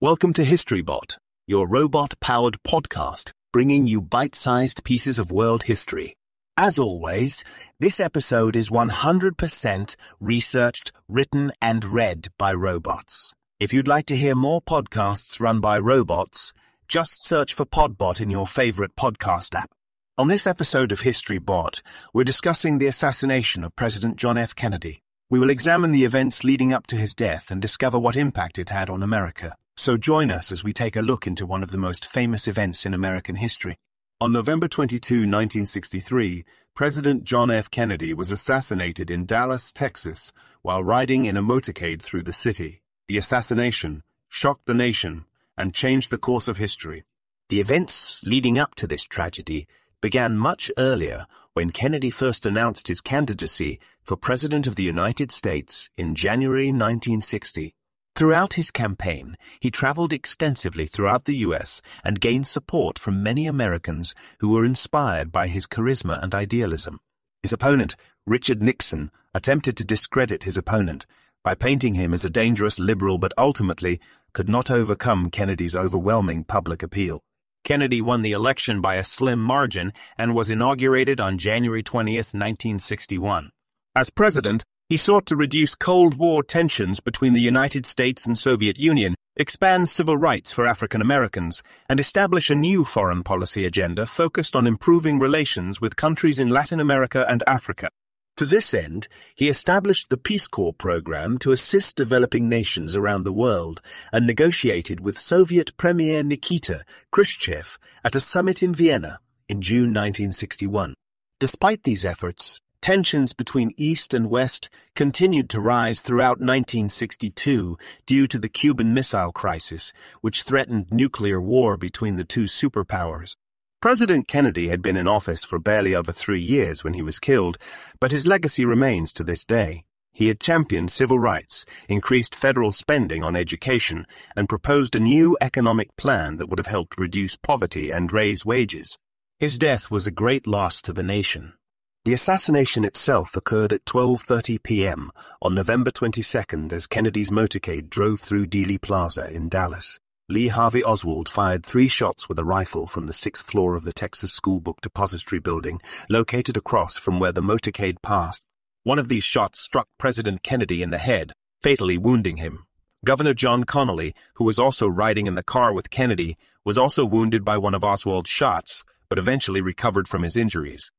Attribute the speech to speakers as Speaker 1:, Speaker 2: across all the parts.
Speaker 1: Welcome to HistoryBot, your robot-powered podcast, bringing you bite-sized pieces of world history. As always, this episode is 100% researched, written, and read by robots. If you'd like to hear more podcasts run by robots, just search for Podbot in your favorite podcast app. On this episode of History Bot, we're discussing the assassination of President John F. Kennedy. We will examine the events leading up to his death and discover what impact it had on America. So join us as we take a look into one of the most famous events in American history. On November 22, 1963, President John F. Kennedy was assassinated in Dallas, Texas, while riding in a motorcade through the city. The assassination shocked the nation and changed the course of history. The events leading up to this tragedy began much earlier when Kennedy first announced his candidacy for President of the United States in January 1960. Throughout his campaign, he traveled extensively throughout the U.S. and gained support from many Americans who were inspired by his charisma and idealism. His opponent, Richard Nixon, attempted to discredit his opponent by painting him as a dangerous liberal but ultimately could not overcome Kennedy's overwhelming public appeal. Kennedy won the election by a slim margin and was inaugurated on January 20, 1961. As president, he sought to reduce Cold War tensions between the United States and Soviet Union, expand civil rights for African Americans, and establish a new foreign policy agenda focused on improving relations with countries in Latin America and Africa. To this end, he established the Peace Corps program to assist developing nations around the world and negotiated with Soviet Premier Nikita Khrushchev at a summit in Vienna in June 1961. Despite these efforts, tensions between East and West continued to rise throughout 1962 due to the Cuban Missile Crisis, which threatened nuclear war between the two superpowers. President Kennedy had been in office for barely over three years when he was killed, but his legacy remains to this day. He had championed civil rights, increased federal spending on education, and proposed a new economic plan that would have helped reduce poverty and raise wages. His death was a great loss to the nation. The assassination itself occurred at 12.30 p.m. on November 22nd as Kennedy's motorcade drove through Dealey Plaza in Dallas. Lee Harvey Oswald fired three shots with a rifle from the sixth floor of the Texas School Book Depository building, located across from where the motorcade passed. One of these shots struck President Kennedy in the head, fatally wounding him. Governor John Connally, who was also riding in the car with Kennedy, was also wounded by one of Oswald's shots, but eventually recovered from his injuries.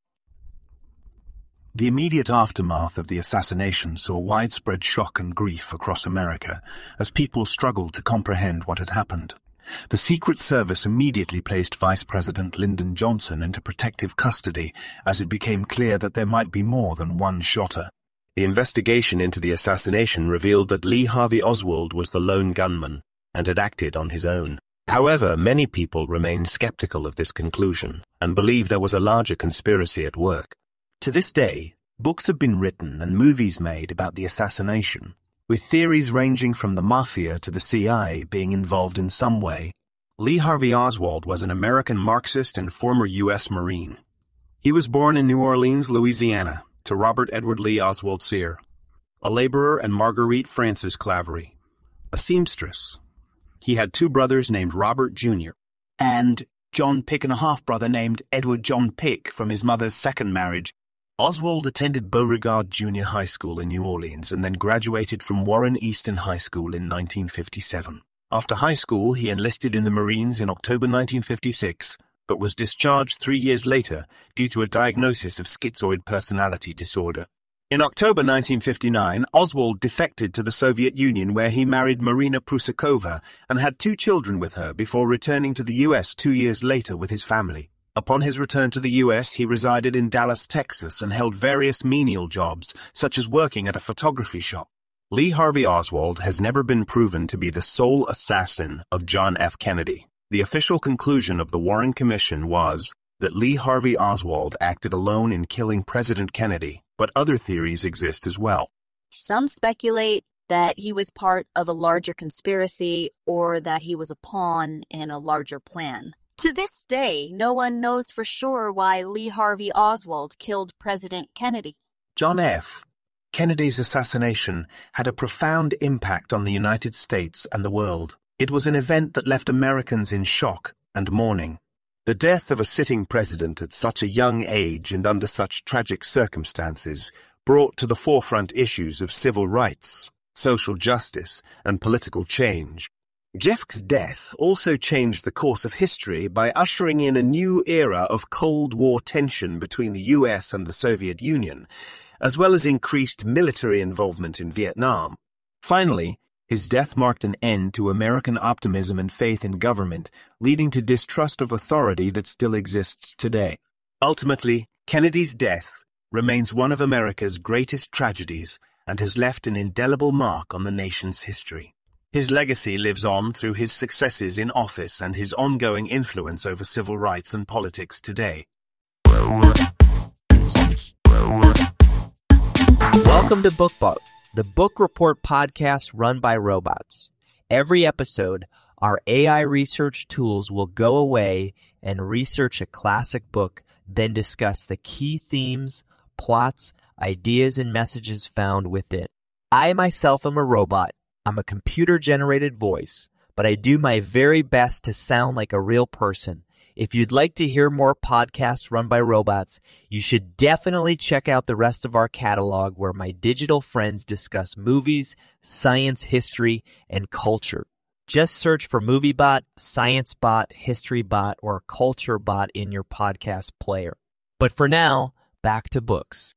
Speaker 1: The immediate aftermath of the assassination saw widespread shock and grief across America as people struggled to comprehend what had happened. The Secret Service immediately placed Vice President Lyndon Johnson into protective custody as it became clear that there might be more than one shotter. The investigation into the assassination revealed that Lee Harvey Oswald was the lone gunman and had acted on his own. However, many people remain skeptical of this conclusion and believe there was a larger conspiracy at work. To this day, books have been written and movies made about the assassination, with theories ranging from the Mafia to the CIA being involved in some way. Lee Harvey Oswald was an American Marxist and former U.S. Marine. He was born in New Orleans, Louisiana, to Robert Edward Lee Oswald Sear, a laborer, and Marguerite Frances Claverie, a seamstress. He had two brothers named Robert Jr. and John Pic and a half-brother named Edward John Pic from his mother's second marriage Oswald attended Beauregard Junior High School in New Orleans and then graduated from Warren Easton High School in 1957. After high school, he enlisted in the Marines in October 1956, but was discharged three years later due to a diagnosis of schizoid personality disorder. In October 1959, Oswald defected to the Soviet Union where he married Marina Prusakova and had two children with her before returning to the U.S. two years later with his family. Upon his return to the U.S., he resided in Dallas, Texas, and held various menial jobs, such as working at a photography shop. Lee Harvey Oswald has never been proven to be the sole assassin of John F. Kennedy. The official conclusion of the Warren Commission was that Lee Harvey Oswald acted alone in killing President Kennedy, but other theories exist as well.
Speaker 2: Some speculate that he was part of a larger conspiracy or that he was a pawn in a larger plan. To this day, no one knows for sure why Lee Harvey Oswald killed President Kennedy.
Speaker 1: John F. Kennedy's assassination had a profound impact on the United States and the world. It was an event that left Americans in shock and mourning. The death of a sitting president at such a young age and under such tragic circumstances brought to the forefront issues of civil rights, social justice, and political change. JFK's death also changed the course of history by ushering in a new era of Cold War tension between the US and the Soviet Union, as well as increased military involvement in Vietnam. Finally, his death marked an end to American optimism and faith in government, leading to distrust of authority that still exists today. Ultimately, Kennedy's death remains one of America's greatest tragedies and has left an indelible mark on the nation's history. His legacy lives on through his successes in office and his ongoing influence over civil rights and politics today.
Speaker 3: Welcome to BookBot, the book report podcast run by robots. Every episode, our AI research tools will go away and research a classic book, then discuss the key themes, plots, ideas, and messages found within. I myself am a robot I'm a computer generated voice, but I do my very best to sound like a real person. If you'd like to hear more podcasts run by robots, you should definitely check out the rest of our catalog where my digital friends discuss movies, science, history, and culture. Just search for MovieBot, ScienceBot, HistoryBot, or CultureBot in your podcast player. But for now, back to books.